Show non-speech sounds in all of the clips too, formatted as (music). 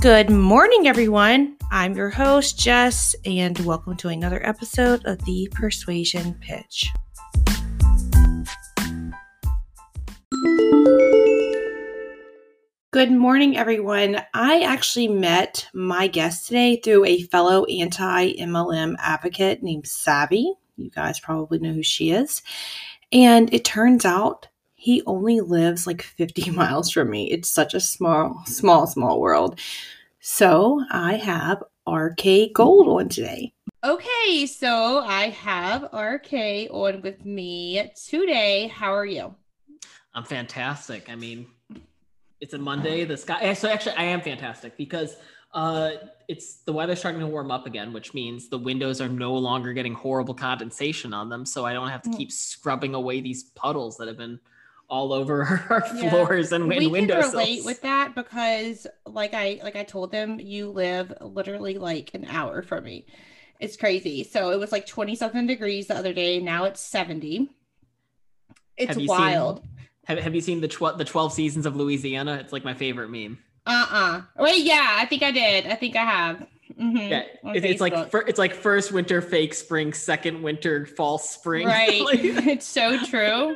Good morning, everyone. I'm your host, Jess, and welcome to another episode of the Persuasion Pitch. Good morning, everyone. I actually met my guest today through a fellow anti MLM advocate named Savvy. You guys probably know who she is. And it turns out he only lives like 50 (laughs) miles from me. It's such a small, small, small world. So I have RK Gold on today. Okay, so I have RK on with me today. How are you? I'm fantastic. I mean, it's a Monday. The sky. Eh, so actually, I am fantastic because uh, it's the weather's starting to warm up again, which means the windows are no longer getting horrible condensation on them. So I don't have to mm. keep scrubbing away these puddles that have been all over (laughs) our yeah. floors and windows. we windows. can relate with that because, like I like I told them, you live literally like an hour from me. It's crazy. So it was like twenty something degrees the other day. Now it's seventy. It's wild. Seen, have, have you seen the tw- the twelve seasons of Louisiana? It's like my favorite meme. Uh uh-uh. uh Wait, yeah, I think I did. I think I have. Mm-hmm, yeah, it, it's like fir- it's like first winter, fake spring, second winter, false spring. Right. (laughs) (laughs) it's so true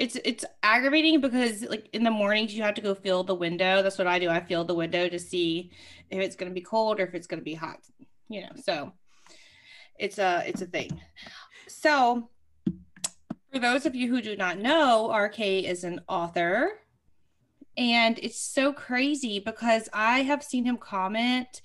it's it's aggravating because like in the mornings you have to go feel the window. That's what I do. I feel the window to see if it's going to be cold or if it's going to be hot. You know, so it's a it's a thing. So for those of you who do not know, RK is an author. And it's so crazy because I have seen him comment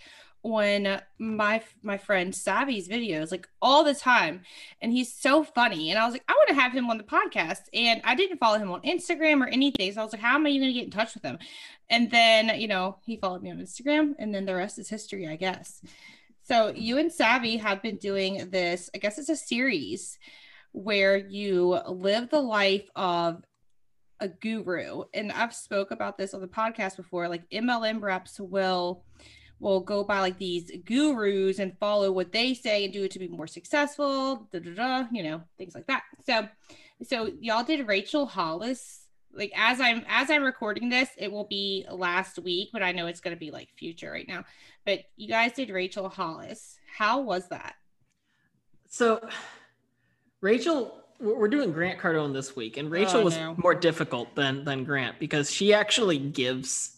on my my friend Savvy's videos like all the time. And he's so funny. And I was like I want to have him on the podcast. And I didn't follow him on Instagram or anything. So I was like how am I even going to get in touch with him? And then you know he followed me on Instagram. And then the rest is history I guess. So you and Savvy have been doing this I guess it's a series where you live the life of a guru. And I've spoke about this on the podcast before. Like MLM reps will will go by like these gurus and follow what they say and do it to be more successful, da, da, da, you know, things like that. So, so y'all did Rachel Hollis. Like as I'm as I'm recording this, it will be last week, but I know it's going to be like future right now. But you guys did Rachel Hollis. How was that? So, Rachel we're doing Grant Cardone this week, and Rachel oh, was more difficult than than Grant because she actually gives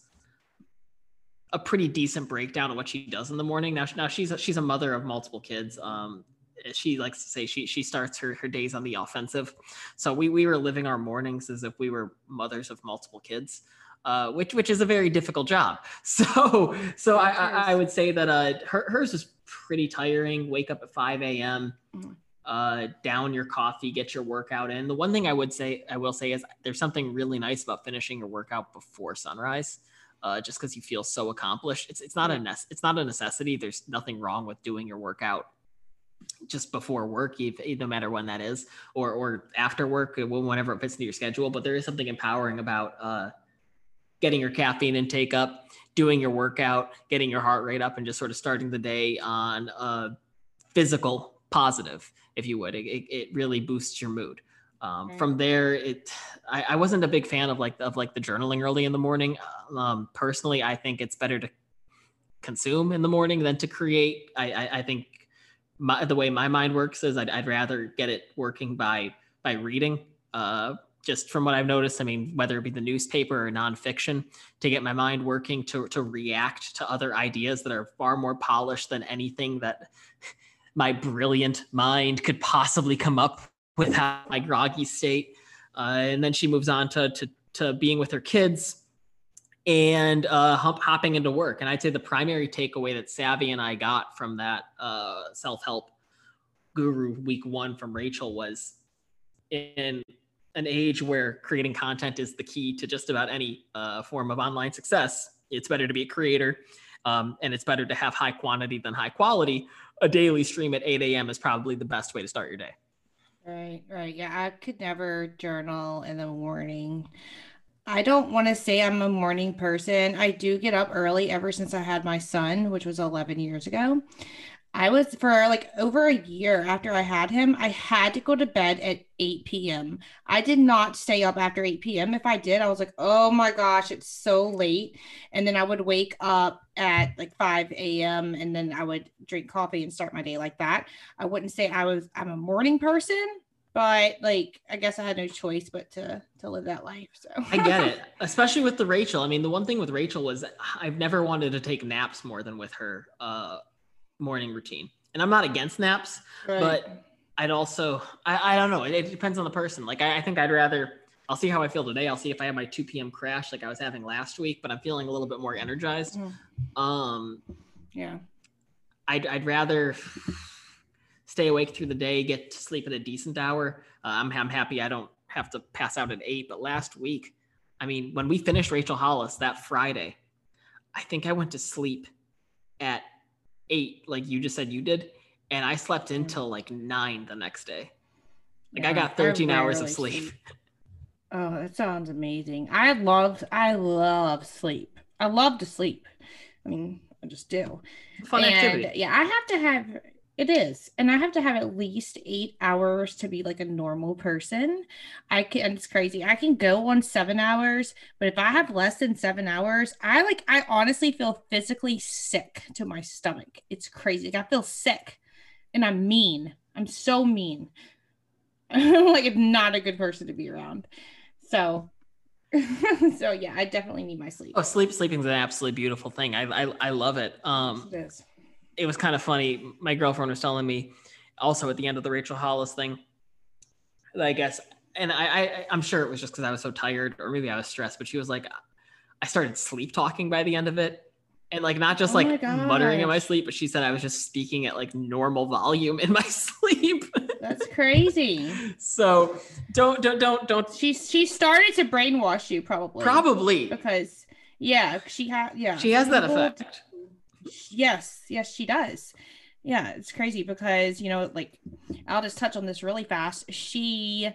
a pretty decent breakdown of what she does in the morning. Now, now she's a, she's a mother of multiple kids. Um, she likes to say she she starts her, her days on the offensive. So we we were living our mornings as if we were mothers of multiple kids. Uh, which which is a very difficult job. (laughs) So so I, I, I would say that uh, her, hers is pretty tiring. Wake up at 5 a.m. Mm-hmm. Uh, down your coffee, get your workout in. The one thing I would say I will say is there's something really nice about finishing your workout before sunrise uh, just because you feel so accomplished. It's it's not a it's not a necessity. There's nothing wrong with doing your workout just before work, if, no matter when that is, or or after work, uh, whenever it fits into your schedule. But there is something empowering about uh, getting your caffeine intake up, doing your workout, getting your heart rate up, and just sort of starting the day on a physical positive, if you would. It, it really boosts your mood. Um, From there, it I, I, wasn't a big fan of like of like the journaling early in the morning. Um, personally, I think it's better to consume in the morning than to create. I I, I think my, the way my mind works is I'd, I'd rather get it working by by reading. Uh, just from what I've noticed, I mean, whether it be the newspaper or nonfiction, to get my mind working to to react to other ideas that are far more polished than anything that (laughs) my brilliant mind could possibly come up without my groggy state. Uh, and then she moves on to, to, to being with her kids and uh, hop, hopping into work. And I'd say the primary takeaway that Savvy and I got from that uh, self help guru week one from Rachel was in an age where creating content is the key to just about any uh, form of online success. It's better to be a creator um, and it's better to have high quantity than high quality. A daily stream at 8 a.m. is probably the best way to start your day. Right, right. Yeah, I could never journal in the morning. I don't want to say I'm a morning person. I do get up early ever since I had my son, which was 11 years ago. I was for like over a year after I had him, I had to go to bed at 8 p.m. I did not stay up after 8 p.m. If I did, I was like, oh my gosh, it's so late. And then I would wake up at like 5 a.m. and then I would drink coffee and start my day like that. I wouldn't say I was, I'm a morning person, but like I guess I had no choice but to to live that life. So I get it, (laughs) especially with the Rachel. I mean, the one thing with Rachel was I've never wanted to take naps more than with her. Uh, morning routine. And I'm not against naps, right. but I'd also, I, I don't know. It, it, depends on the person. Like, I, I think I'd rather, I'll see how I feel today. I'll see if I have my 2 p.m. crash like I was having last week, but I'm feeling a little bit more energized. Mm. Um, yeah. I'd, I'd rather stay awake through the day, get to sleep at a decent hour. Uh, I'm, I'm happy I don't have to pass out at eight. But last week, I mean, when we finished Rachel Hollis that Friday, I think I went to sleep at eight, like you just said you did, and I slept until mm-hmm. like nine the next day. Like yeah, I got 13 I hours of sleep. sleep. (laughs) Oh, that sounds amazing. I love I love sleep. I love to sleep. I mean, I just do. Fun and, activity. Yeah, I have to have it is. And I have to have at least eight hours to be like a normal person. I can, it's crazy. I can go on seven hours, but if I have less than seven hours, I like, I honestly feel physically sick to my stomach. It's crazy. Like, I feel sick and I'm mean. I'm so mean. (laughs) I'm like, it's not a good person to be around. So, (laughs) so yeah, I definitely need my sleep. Oh, sleep, sleeping is an absolutely beautiful thing. I, I, I love it. Um, it is it was kind of funny. My girlfriend was telling me also at the end of the Rachel Hollis thing, I guess, and I, I I'm sure it was just because I was so tired or maybe I was stressed, but she was like, I started sleep talking by the end of it. And like not just oh like muttering in my sleep, but she said I was just speaking at like normal volume in my (laughs) sleep. That's crazy. so don't don't don't don't. She she started to brainwash you probably. Probably because yeah, she had yeah. She has that effect yes yes she does. Yeah it's crazy because you know like i'll just touch on this really fast. She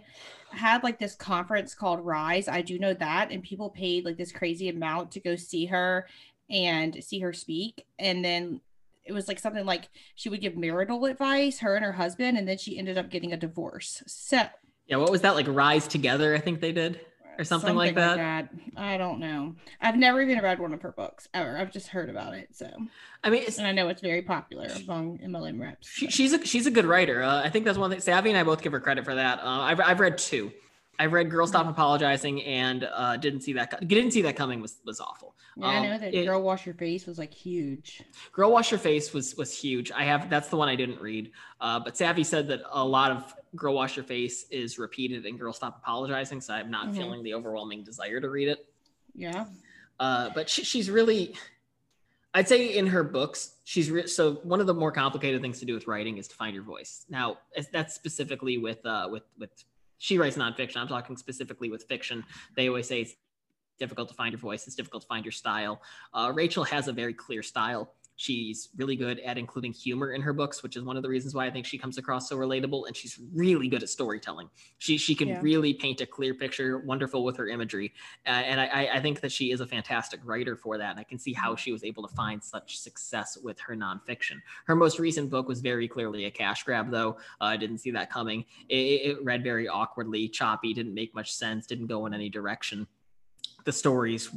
had like this conference called rise. I do know that and people paid like this crazy amount to go see her and see her speak and then it was like something like she would give marital advice her and her husband and then she ended up getting a divorce. So yeah what was that like rise together i think they did or something, something like, that. like, that. I don't know. I've never even read one of her books ever. I've just heard about it. So I mean, and I know it's very popular among MLM reps. She, she's a she's a good writer. Uh, I think that's one thing. Savvy and I both give her credit for that. Uh, I've I've read two. I've read "Girl Stop Apologizing" and uh, didn't see that. Didn't see that coming was was awful. Yeah, um, I know that it, "Girl Wash Your Face" was like huge. "Girl Wash Your Face" was was huge. I have that's the one I didn't read. Uh, but Savvy said that a lot of "Girl Wash Your Face" is repeated in "Girl Stop Apologizing," so I'm not mm-hmm. feeling the overwhelming desire to read it. Yeah. Uh, but she, she's really, I'd say in her books, she's re- so one of the more complicated things to do with writing is to find your voice. Now, that's specifically with uh, with with she writes nonfiction. I'm talking specifically with fiction. They always say it's difficult to find your voice. It's difficult to find your style. Uh, Rachel has a very clear style. She's really good at including humor in her books, which is one of the reasons why I think she comes across so relatable. And she's really good at storytelling. She she can yeah. really paint a clear picture, wonderful with her imagery. Uh, and I, I think that she is a fantastic writer for that. And I can see how she was able to find such success with her nonfiction. Her most recent book was very clearly a cash grab, though. Uh, I didn't see that coming. It, it read very awkwardly, choppy, didn't make much sense, didn't go in any direction. The stories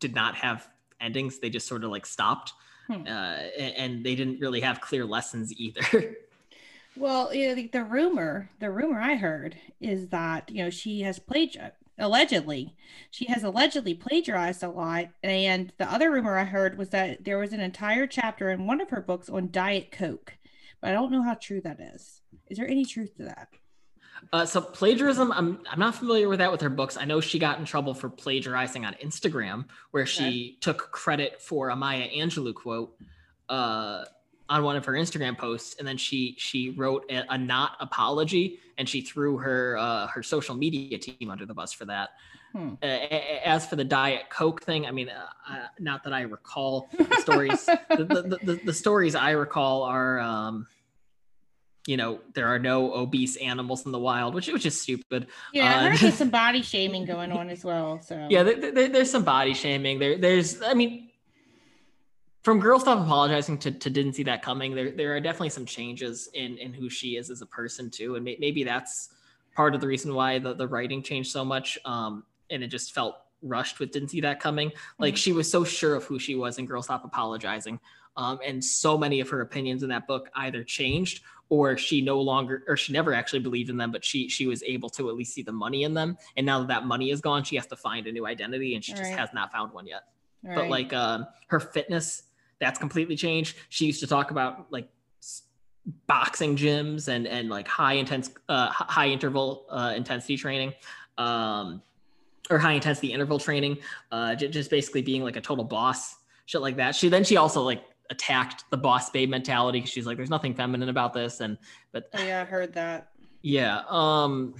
did not have endings; they just sort of like stopped. Hmm. Uh, and they didn't really have clear lessons either. (laughs) well, you know, the, the, rumor, the rumor I heard is that you know she has plagiarized allegedly. She has allegedly plagiarized a lot. And the other rumor i heard was that there was an entire chapter in one of her books on diet coke. But i don't know how true that is. Is there any truth to that uh, so plagiarism, I'm I'm not familiar with that with her books. I know she got in trouble for plagiarizing on Instagram, where okay. she took credit for a Maya Angelou quote uh, on one of her Instagram posts, and then she she wrote a, a not apology, and she threw her uh, her social media team under the bus for that. Hmm. As for the diet coke thing, I mean, uh, uh, not that I recall the stories. (laughs) the, the, the, the, stories I recall are. Um, you know there are no obese animals in the wild which which is stupid yeah uh, there's (laughs) some body shaming going on as well so yeah there, there, there's some body shaming there there's i mean from Girl Stop Apologizing to, to Didn't See That Coming, there, there are definitely some changes in, in who she is as a person, too. And may, maybe that's part of the reason why the, the writing changed so much. Um, and it just felt rushed with Didn't See That Coming. Like mm-hmm. she was so sure of who she was in Girl Stop Apologizing. Um, and so many of her opinions in that book either changed or she no longer or she never actually believed in them but she she was able to at least see the money in them and now that that money is gone she has to find a new identity and she just has not found one yet right. but like um, her fitness that's completely changed. She used to talk about like boxing gyms and and like high intense uh, high interval uh, intensity training um, or high intensity interval training uh, j- just basically being like a total boss shit like that she then she also like attacked the boss babe mentality because she's like there's nothing feminine about this and but oh, yeah i heard that yeah um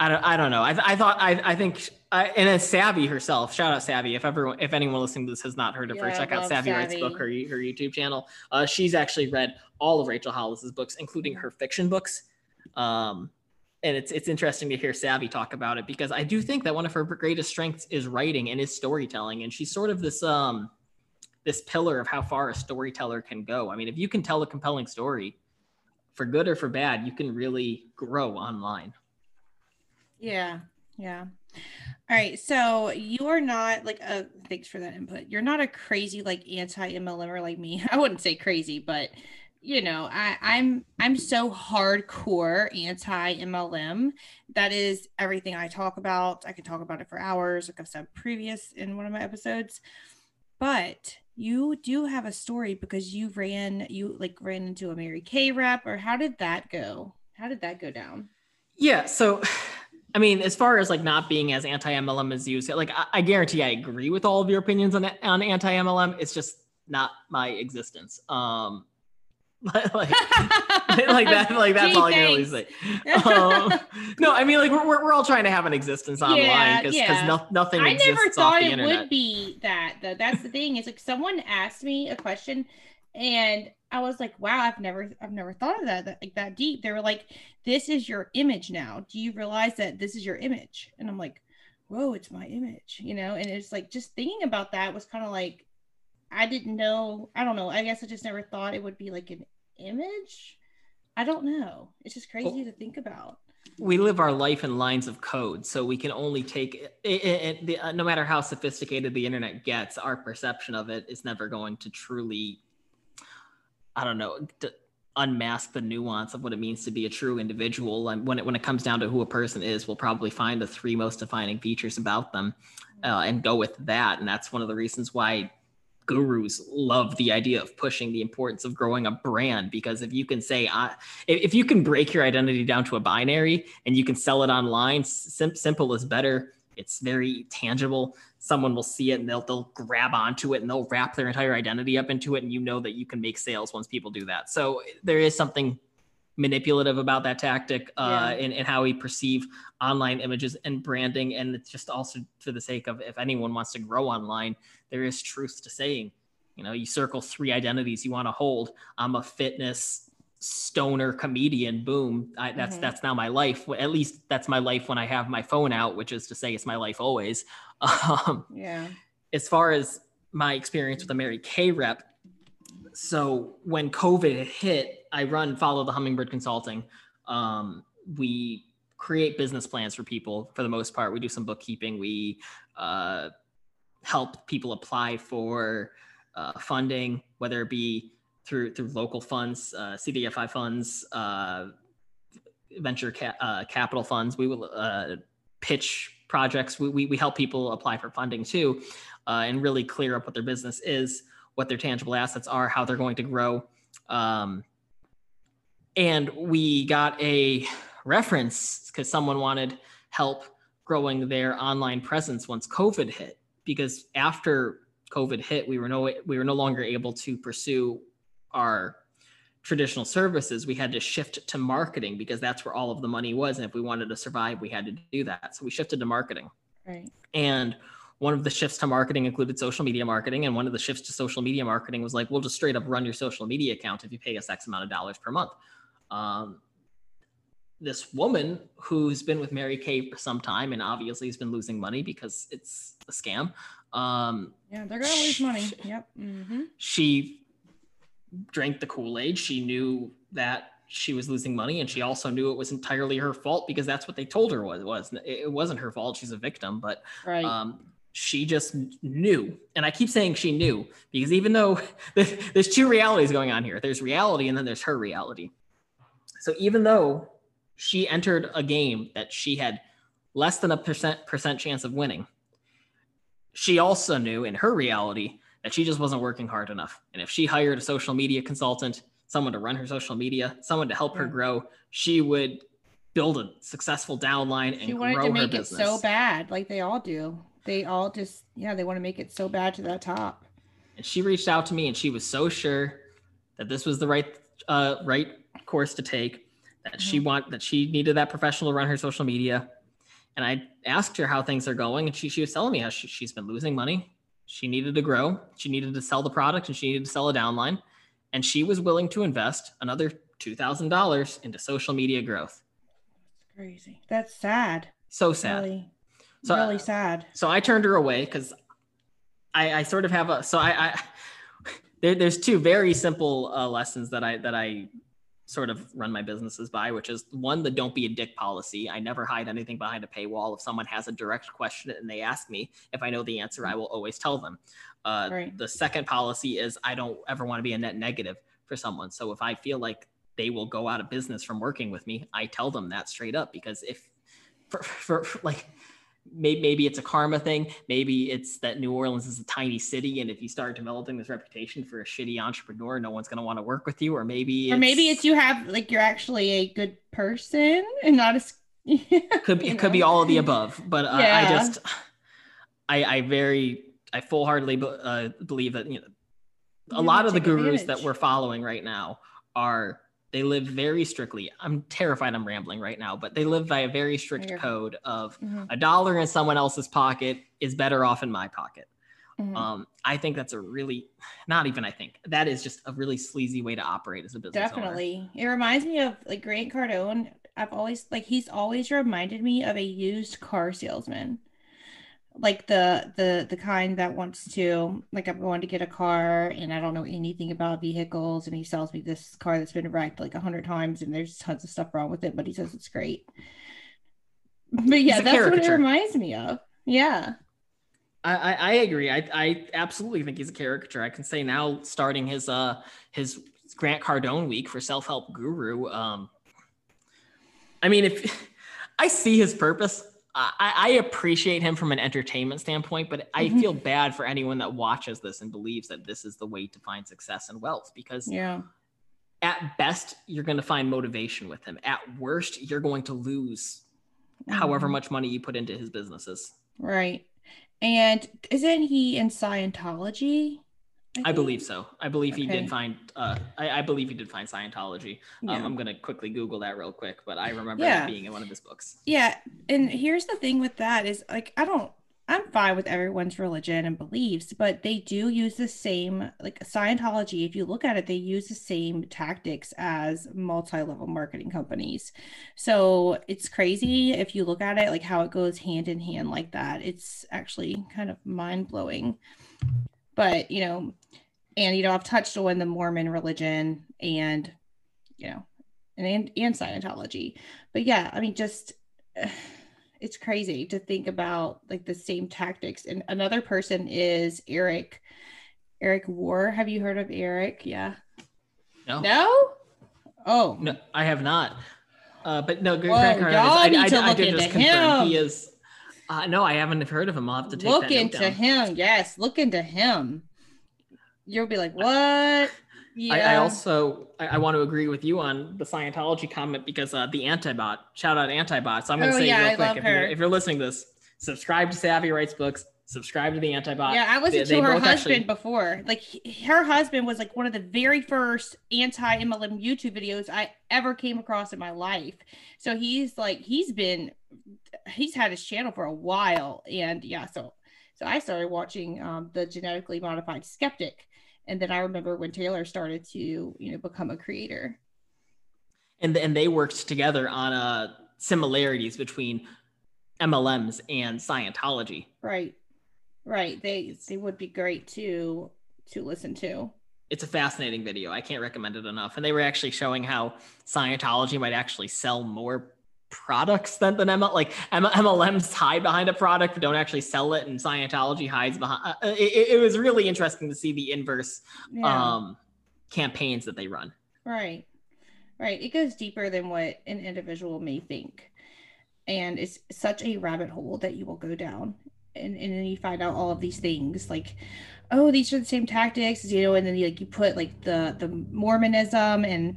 I don't, I don't know. I, I thought, I, I think, I, and then Savvy herself, shout out Savvy. If everyone, if anyone listening to this has not heard of yeah, her, check out Savvy, Savvy Writes Book, her, her YouTube channel. Uh, she's actually read all of Rachel Hollis's books, including her fiction books. Um, and it's, it's interesting to hear Savvy talk about it because I do think that one of her greatest strengths is writing and is storytelling. And she's sort of this, um, this pillar of how far a storyteller can go. I mean, if you can tell a compelling story for good or for bad, you can really grow online. Yeah. Yeah. All right. So you are not like a thanks for that input. You're not a crazy like anti MLMer like me. (laughs) I wouldn't say crazy, but you know, I, I'm I'm so hardcore anti MLM. That is everything I talk about. I can talk about it for hours, like I've said previous in one of my episodes. But you do have a story because you ran you like ran into a Mary Kay rep, or how did that go? How did that go down? Yeah, so (sighs) I mean, as far as like not being as anti MLM as you say, like I, I, guarantee I agree with all of your opinions on on anti MLM. It's just not my existence. Um, (laughs) like, (laughs) like that, like that's Gee, all I can really say. (laughs) Um, no, I mean, like we're, we're, we're all trying to have an existence online because yeah, yeah. no, nothing. I never thought it internet. would be that. Though that's the thing. Is like someone asked me a question, and I was like, wow, I've never I've never thought of that, that like that deep. They were like, this is your image now. Do you realize that this is your image? And I'm like, whoa, it's my image, you know? And it's like just thinking about that was kind of like I didn't know, I don't know. I guess I just never thought it would be like an image. I don't know. It's just crazy well, to think about. We live our life in lines of code, so we can only take it, it, it the, uh, no matter how sophisticated the internet gets, our perception of it is never going to truly I don't know, unmask the nuance of what it means to be a true individual. And when it when it comes down to who a person is, we'll probably find the three most defining features about them uh, and go with that. And that's one of the reasons why gurus love the idea of pushing the importance of growing a brand because if you can say uh, if you can break your identity down to a binary and you can sell it online sim- simple is better. It's very tangible. Someone will see it and they'll they'll grab onto it and they'll wrap their entire identity up into it and you know that you can make sales once people do that. So there is something manipulative about that tactic uh, yeah. and, and how we perceive online images and branding and it's just also for the sake of if anyone wants to grow online there is truth to saying you know you circle three identities you want to hold i'm a fitness stoner comedian boom I, that's mm-hmm. that's now my life at least that's my life when i have my phone out which is to say it's my life always (laughs) um, yeah as far as my experience with the mary kay rep so when covid hit i run follow the hummingbird consulting um, we create business plans for people for the most part we do some bookkeeping we uh, help people apply for uh, funding whether it be through through local funds, uh, CDFI funds, uh, venture ca- uh, capital funds. We will uh, pitch projects. We, we, we help people apply for funding too, and really clear up what their business is, what their tangible assets are, how they're going to grow. Um, and we got a reference because someone wanted help growing their online presence once COVID hit. Because after COVID hit, we were no we were no longer able to pursue our traditional services, we had to shift to marketing because that's where all of the money was. And if we wanted to survive, we had to do that. So we shifted to marketing. Right. And one of the shifts to marketing included social media marketing. And one of the shifts to social media marketing was like, we'll just straight up run your social media account if you pay us X amount of dollars per month. Um, this woman who's been with Mary Kay for some time and obviously has been losing money because it's a scam. Um, yeah, they're gonna lose money. Yep. Mm-hmm. She drank the Kool Aid. She knew that she was losing money, and she also knew it was entirely her fault because that's what they told her was was it wasn't her fault. She's a victim, but right. um, she just knew. And I keep saying she knew because even though (laughs) there's two realities going on here, there's reality and then there's her reality. So even though she entered a game that she had less than a percent percent chance of winning, she also knew in her reality that she just wasn't working hard enough. And if she hired a social media consultant, someone to run her social media, someone to help her grow, she would build a successful downline and she wanted grow to make her it business. so bad, like they all do. They all just yeah, they want to make it so bad to that top. And she reached out to me, and she was so sure that this was the right uh, right course to take. That mm-hmm. she want that she needed that professional to run her social media. And I asked her how things are going, and she she was telling me how she, she's been losing money. She needed to grow. She needed to sell the product, and she needed to sell a downline. And she was willing to invest another two thousand dollars into social media growth. That's crazy. That's sad. So sad. Really, so, really sad. So I turned her away because I, I sort of have a so I, I (laughs) there, there's two very simple uh, lessons that I that I sort of run my businesses by, which is one, the don't be a dick policy. I never hide anything behind a paywall. If someone has a direct question and they ask me, if I know the answer, I will always tell them. Uh, right. The second policy is I don't ever want to be a net negative for someone. So if I feel like they will go out of business from working with me, I tell them that straight up because if for, for, for like maybe, maybe it's a karma thing. Maybe it's that New Orleans is a tiny city, and if you start developing this reputation for a shitty entrepreneur, no one's going to want to work with you. Or maybe, or maybe it's you have like you're actually a good person and not a. could (laughs) be it could be all of the above, but uh, yeah. I just, I I very I full heartedly uh, believe that you know a lot of the gurus advantage. that we're following right now are they live very strictly. I'm terrified I'm rambling right now, but they live by a very strict code of mm-hmm. a dollar in someone else's pocket is better off in my pocket. Mm-hmm. Um, I think that's a really, not even I think, that is just a really sleazy way to operate as a business. Definitely. Owner. It reminds me of like Grant Cardone. I've always, like, he's always reminded me of a used car salesman like the the the kind that wants to like I'm going to get a car and I don't know anything about vehicles and he sells me this car that's been wrecked like a hundred times and there's tons of stuff wrong with it, but he says it's great. But yeah, that's caricature. what it reminds me of. Yeah. I, I, I agree. I, I absolutely think he's a caricature. I can say now, starting his uh his Grant Cardone week for self help guru. Um, I mean, if (laughs) I see his purpose, I, I, appreciate him from an entertainment standpoint, but I mm-hmm. feel bad for anyone that watches this and believes that this is the way to find success and wealth because yeah. at best you're going to find motivation with him. At worst, you're going to lose mm-hmm. however much money you put into his businesses. Right. And isn't he in Scientology? I, I believe so. I believe okay. he did find. Uh, I, I, believe he did find Scientology. Um, yeah. Um, I'm gonna quickly Google that real quick, but I remember yeah. that being in one of his books. Yeah, and here's the thing with that is like I don't. I'm fine with everyone's religion and beliefs, but they do use the same like Scientology. If you look at it, they use the same tactics as multi-level marketing companies. So it's crazy if you look at it, like how it goes hand in hand like that. It's actually kind of mind blowing but you know and you know i've touched on the mormon religion and you know and and scientology. But yeah i mean just (sighs) it's crazy to think about like the same tactics. And another person is eric eric Worre. Have you heard of eric? Yeah. No. No? Oh. No i have not. Uh, but no, Grant Cardone. I, I, I, I did just confirm him. he is uh, no, I haven't heard of him. I'll have to take look into him. Yes, look into him. You'll be like, what? Yeah. I, I also I, I, want to agree with you on the Scientology comment because uh, the Antibot shout out Antibot. So I'm going to oh, say yeah, real quick if you're, if you're, listening to this, subscribe to Savvy Writes Books. Subscribe to the Antibot. Yeah, I listened they, to they her husband actually... before. Like he, her husband was like one of the very first anti MLM YouTube videos I ever came across in my life. So he's like he's been he's had his channel for a while and yeah so so i started watching um, the genetically modified skeptic and then i remember when taylor started to you know become a creator and and they worked together on uh similarities between MLMs and Scientology. Right. Right. They they would be great to to listen to. It's a fascinating video. I can't recommend it enough. And they were actually showing how Scientology might actually sell more products than than ML like MLMs hide behind a product but don't actually sell it and Scientology hides behind uh, uh, it, it was really interesting to see the inverse yeah. um campaigns that they run. Right. Right. It goes deeper than what an individual may think. And it's such a rabbit hole that you will go down. And, and then you find out all of these things like, oh, these are the same tactics, you know, and then you, like you put like the the Mormonism and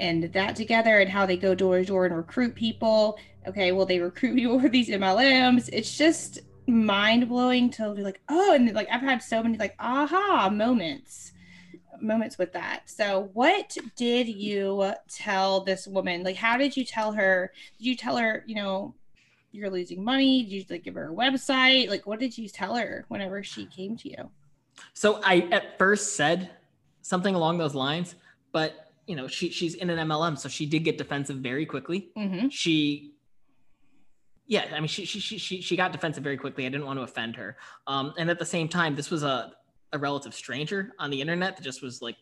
and that together and how they go door to door and recruit people. Okay, well they recruit (laughs) people for these MLMs. It's just mind blowing to be like, oh, and like I've had so many like aha moments moments with that. So, what did you tell this woman? Like, how did you tell her? Did you tell her, you know, you're losing money? Did you like give her a website? Like, what did you tell her whenever she came to you? So, I at first said something along those lines, but you know, she she's in an MLM, so she did get defensive very quickly. Mm-hmm. She yeah, I mean, she, she she she got defensive very quickly. I didn't want to offend her, um, and at the same time, this was a a relative stranger on the internet that just was like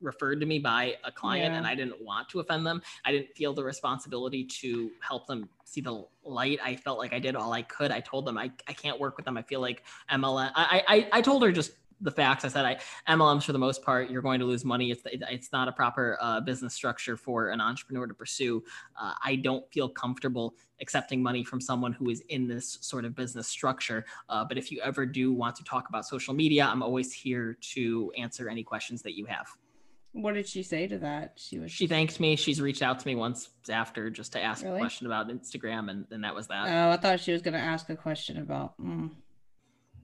referred to me by a client yeah. and I didn't want to offend them. I didn't feel the responsibility to help them see the light. I felt like I did all I could. I told them I, I can't work with them. I feel like MLM. I, I, I told her just the facts. I said, I MLMs for the most part, you're going to lose money. It's it's not a proper uh, business structure for an entrepreneur to pursue. Uh, I don't feel comfortable accepting money from someone who is in this sort of business structure. Uh, but if you ever do want to talk about social media, I'm always here to answer any questions that you have. What did she say to that? She was. She thanked me. She's reached out to me once after just to ask really? a question about Instagram, and, and that was that. Oh, I thought she was going to ask a question about. Mm.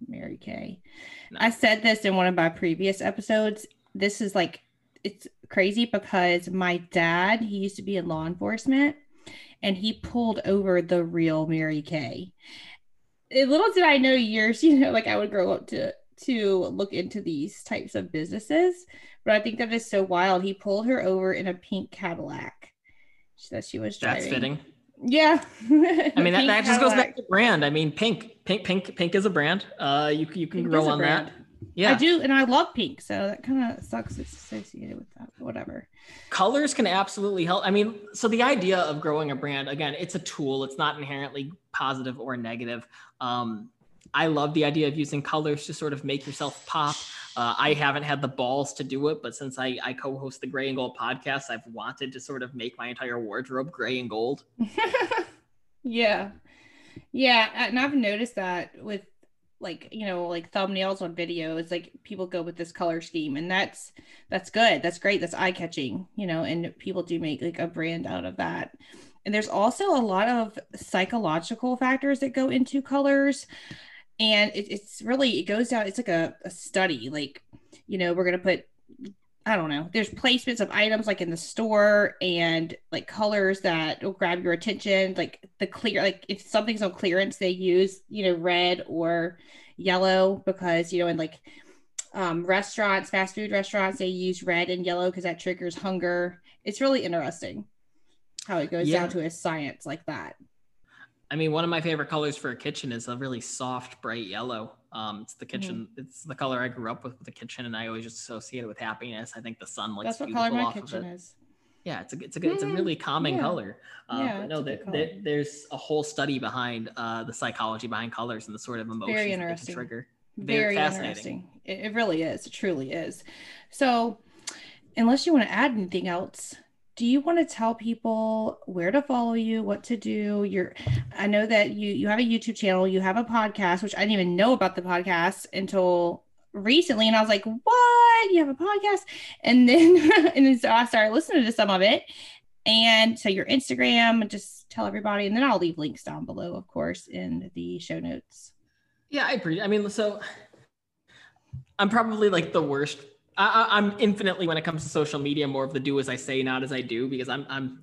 Mary Kay. No. I said this in one of my previous episodes. This is like it's crazy because my dad, he used to be in law enforcement and he pulled over the real Mary Kay. Little did I know years, (laughs) you know, like I would grow up to to look into these types of businesses. But I think that is so wild. He pulled her over in a pink Cadillac that she was driving. That's fitting. Yeah. (laughs) I mean, that, that just goes back to brand. I mean, pink, pink, pink, pink is a brand. Uh, you, you can pink grow on that. Yeah. I do. And I love pink. So that kind of sucks. It's associated with that, whatever. Colors can absolutely help. I mean, so the idea of growing a brand, again, it's a tool. It's not inherently positive or negative. Um, I love the idea of using colors to sort of make yourself pop. Uh, I haven't had the balls to do it, but since I, I co host the Gray and Gold podcast, I've wanted to sort of make my entire wardrobe gray and gold. (laughs) yeah. Yeah. And I've noticed that with like you know like thumbnails on videos like people go with this color scheme and that's that's good that's great that's eye catching you know and people do make like a brand out of that and there's also a lot of psychological factors that go into colors and it, it's really it goes down it's like a, a study like you know we're gonna put I don't know. There's placements of items like in the store and like colors that will grab your attention. Like the clear, like if something's on clearance, they use, you know, red or yellow because, you know, in like um, restaurants, fast food restaurants, they use red and yellow because that triggers hunger. It's really interesting how it goes yeah. down to a science like that. I mean, one of my favorite colors for a kitchen is a really soft, bright yellow. Um, it's the mm-hmm. kitchen. Mm-hmm. It's the color I grew up with, with the kitchen, and I always just associate it with happiness. I think the sun looks That's what color my kitchen is. Yeah, it's a it's a good, it's a mm, really calming yeah. color. Um, yeah, no, there, there, there's a whole study behind uh, the psychology behind colors and the sort of emotions Very interesting. that trigger. Very, Very fascinating. It, it really is. It truly is. So, unless you want to add anything else, do you want to tell people where to follow you what to do? You're i know that you you have a youtube channel you have a podcast which i didn't even know about the podcast until recently and i was like what? You have a podcast? And then (laughs) and then so i started listening to some of it. And so your instagram just tell everybody and then i'll leave links down below of course in the show notes. Yeah i agree i mean so i'm probably like the worst I, am infinitely when it comes to social media more of the do as I say, not as I do, because I'm I'm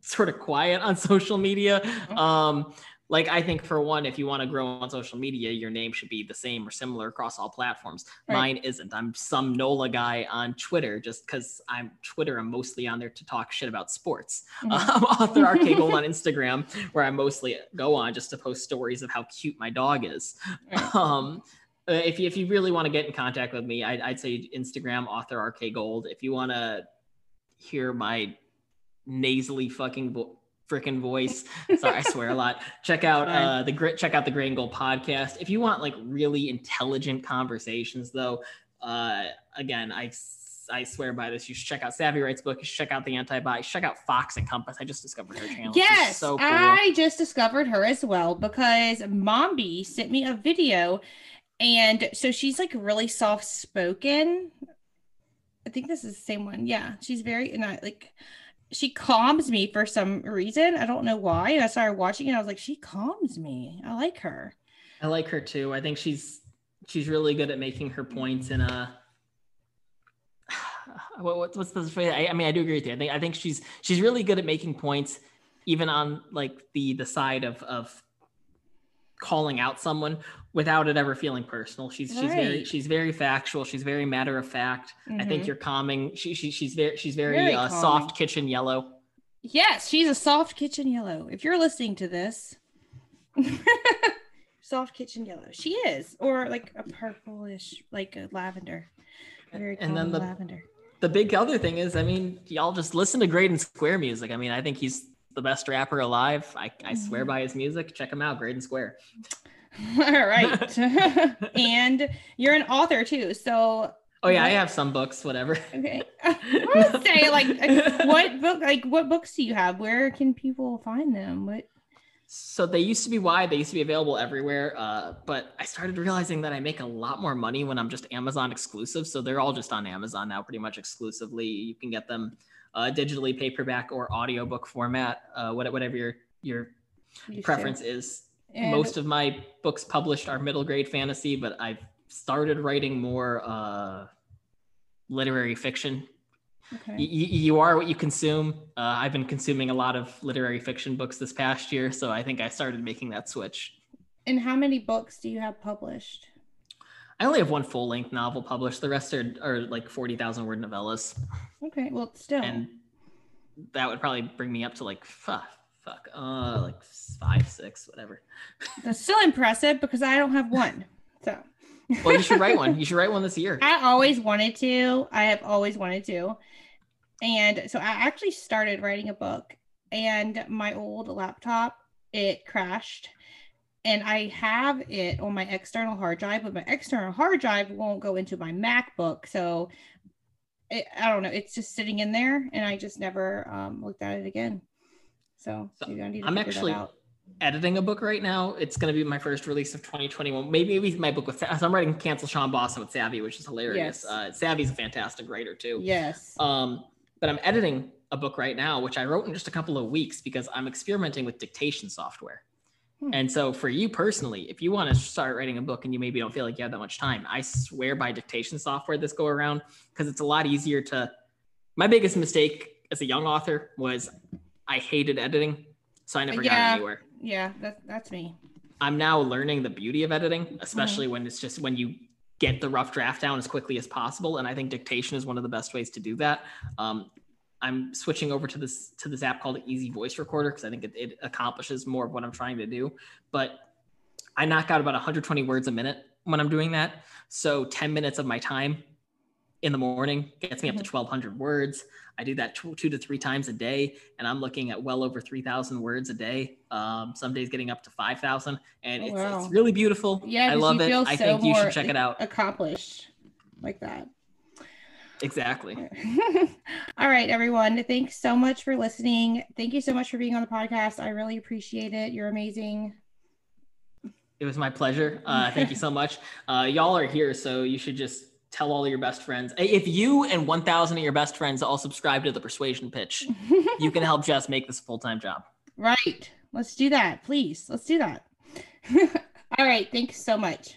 sort of quiet on (laughs) social media. Mm-hmm. Um, like I think for one, if you want to grow on social media, your name should be the same or similar across all platforms. Right. Mine isn't. I'm some NOLA guy on Twitter just because I'm Twitter. I'm mostly on there to talk shit about sports. Mm-hmm. (laughs) Um, author RK (laughs) Gold on Instagram, where I mostly go on just to post stories of how cute my dog is. Right. Um, uh, if you if you really want to get in contact with me, I'd, I'd say Instagram author RK Gold. If you want to hear my nasally fucking vo- freaking voice. (laughs) Sorry, I swear a lot. Check out uh, the grit. Check out the Gray and Gold podcast. If you want like really intelligent conversations, though, uh, again, I I swear by this. You should check out Savvy Writes book. You should check out the Antibot. Check out Fox and Compass. I just discovered her channel. Yes, so cool. I just discovered her as well because Mombi sent me a video, and so she's like really soft spoken. I think this is the same one. Yeah, she's very and I like she calms me for some reason. I don't know why. And I started watching it. I was like, she calms me. I like her. I like her too. I think she's she's really good at making her points in a. (sighs) What, what's the phrase? I, I mean, I do agree with you. I think I think she's she's really good at making points, even on like the the side of of calling out someone without it ever feeling personal. She's right. she's very she's very factual. She's very matter of fact. Mm-hmm. I think mm-hmm. you're calming. She, she she's very she's very, very uh, soft kitchen yellow. Yes, she's a soft kitchen yellow. If you're listening to this, (laughs) soft kitchen yellow. She is, or like a purplish, like a lavender. Very and then the lavender. The big other thing is, I mean, y'all just listen to Graydon Square music. I mean, I think he's the best rapper alive. I, I swear mm-hmm. by his music. Check him out, Graydon Square. All (laughs) right. (laughs) and you're an author too. So Oh yeah, I have some books, whatever. Okay. (laughs) I say like what book like what books do you have? Where can people find them? What so they used to be wide, they used to be available everywhere. Uh, but I started realizing that I make a lot more money when I'm just Amazon exclusive. So they're all just on Amazon now, pretty much exclusively. You can get them uh, digitally, paperback, or audiobook format, uh, whatever your your preference is. And Most of my books published are middle grade fantasy, but I've started writing more uh, literary fiction. Okay. Y- you are what you consume. Uh, I've been consuming a lot of literary fiction books this past year, so I think I started making that switch. And how many books do you have published? I only have one full length novel published. The rest are, are like 40,000 word novellas. Okay, well, still. And that would probably bring me up to like fuck, fuck, uh, like five, six, whatever. (laughs) That's still impressive because I don't have one. So. well, you should write (laughs) one. You should write one this year. I always wanted to. I have always wanted to. And so I actually started writing a book, and my old laptop it crashed and I have it on my external hard drive, but my external hard drive won't go into my MacBook. So it, I don't know. It's just sitting in there, and I just never um, looked at it again. So, so I'm actually editing a book right now. It's going to be my first release of 2021. Maybe maybe my book with. So I'm writing Cancel Sean Boston with Savvy, which is hilarious. Yes. Uh, Savvy's a fantastic writer too. Yes. Um, but I'm editing a book right now, which I wrote in just a couple of weeks because I'm experimenting with dictation software. Hmm. And so, for you personally, if you want to start writing a book and you maybe don't feel like you have that much time, I swear by dictation software this go around because it's a lot easier to. My biggest mistake as a young author was I hated editing, so I never yeah, got anywhere. Yeah, that's that's me. I'm now learning the beauty of editing, especially mm when it's just when you get the rough draft down as quickly as possible. And I think dictation is one of the best ways to do that. Um, I'm switching over to this to this app called Easy Voice Recorder because I think it, it, accomplishes more of what I'm trying to do. But I knock out about 120 words a minute when I'm doing that. So 10 minutes of my time in the morning gets me up to 1,200 mm-hmm. words. I do that two, two, to three times a day, and I'm looking at well over 3,000 words a day. Um, some days getting up to 5,000, and oh, it's, wow. it's, really beautiful. Yeah, I love it. I think you should check it out. Accomplished like that. Exactly. (laughs) All right, everyone. Thanks so much for listening. Thank you so much for being on the podcast. I really appreciate it. You're amazing. It was my pleasure. Uh, thank you so (laughs) much. Uh, y'all are here, so you should just tell all your best friends. If you and 1,000 of your best friends all subscribe to the persuasion pitch, you can help Jess make this a full time job. Right. Let's do that, please. Let's do that. (laughs) all right. Thanks so much.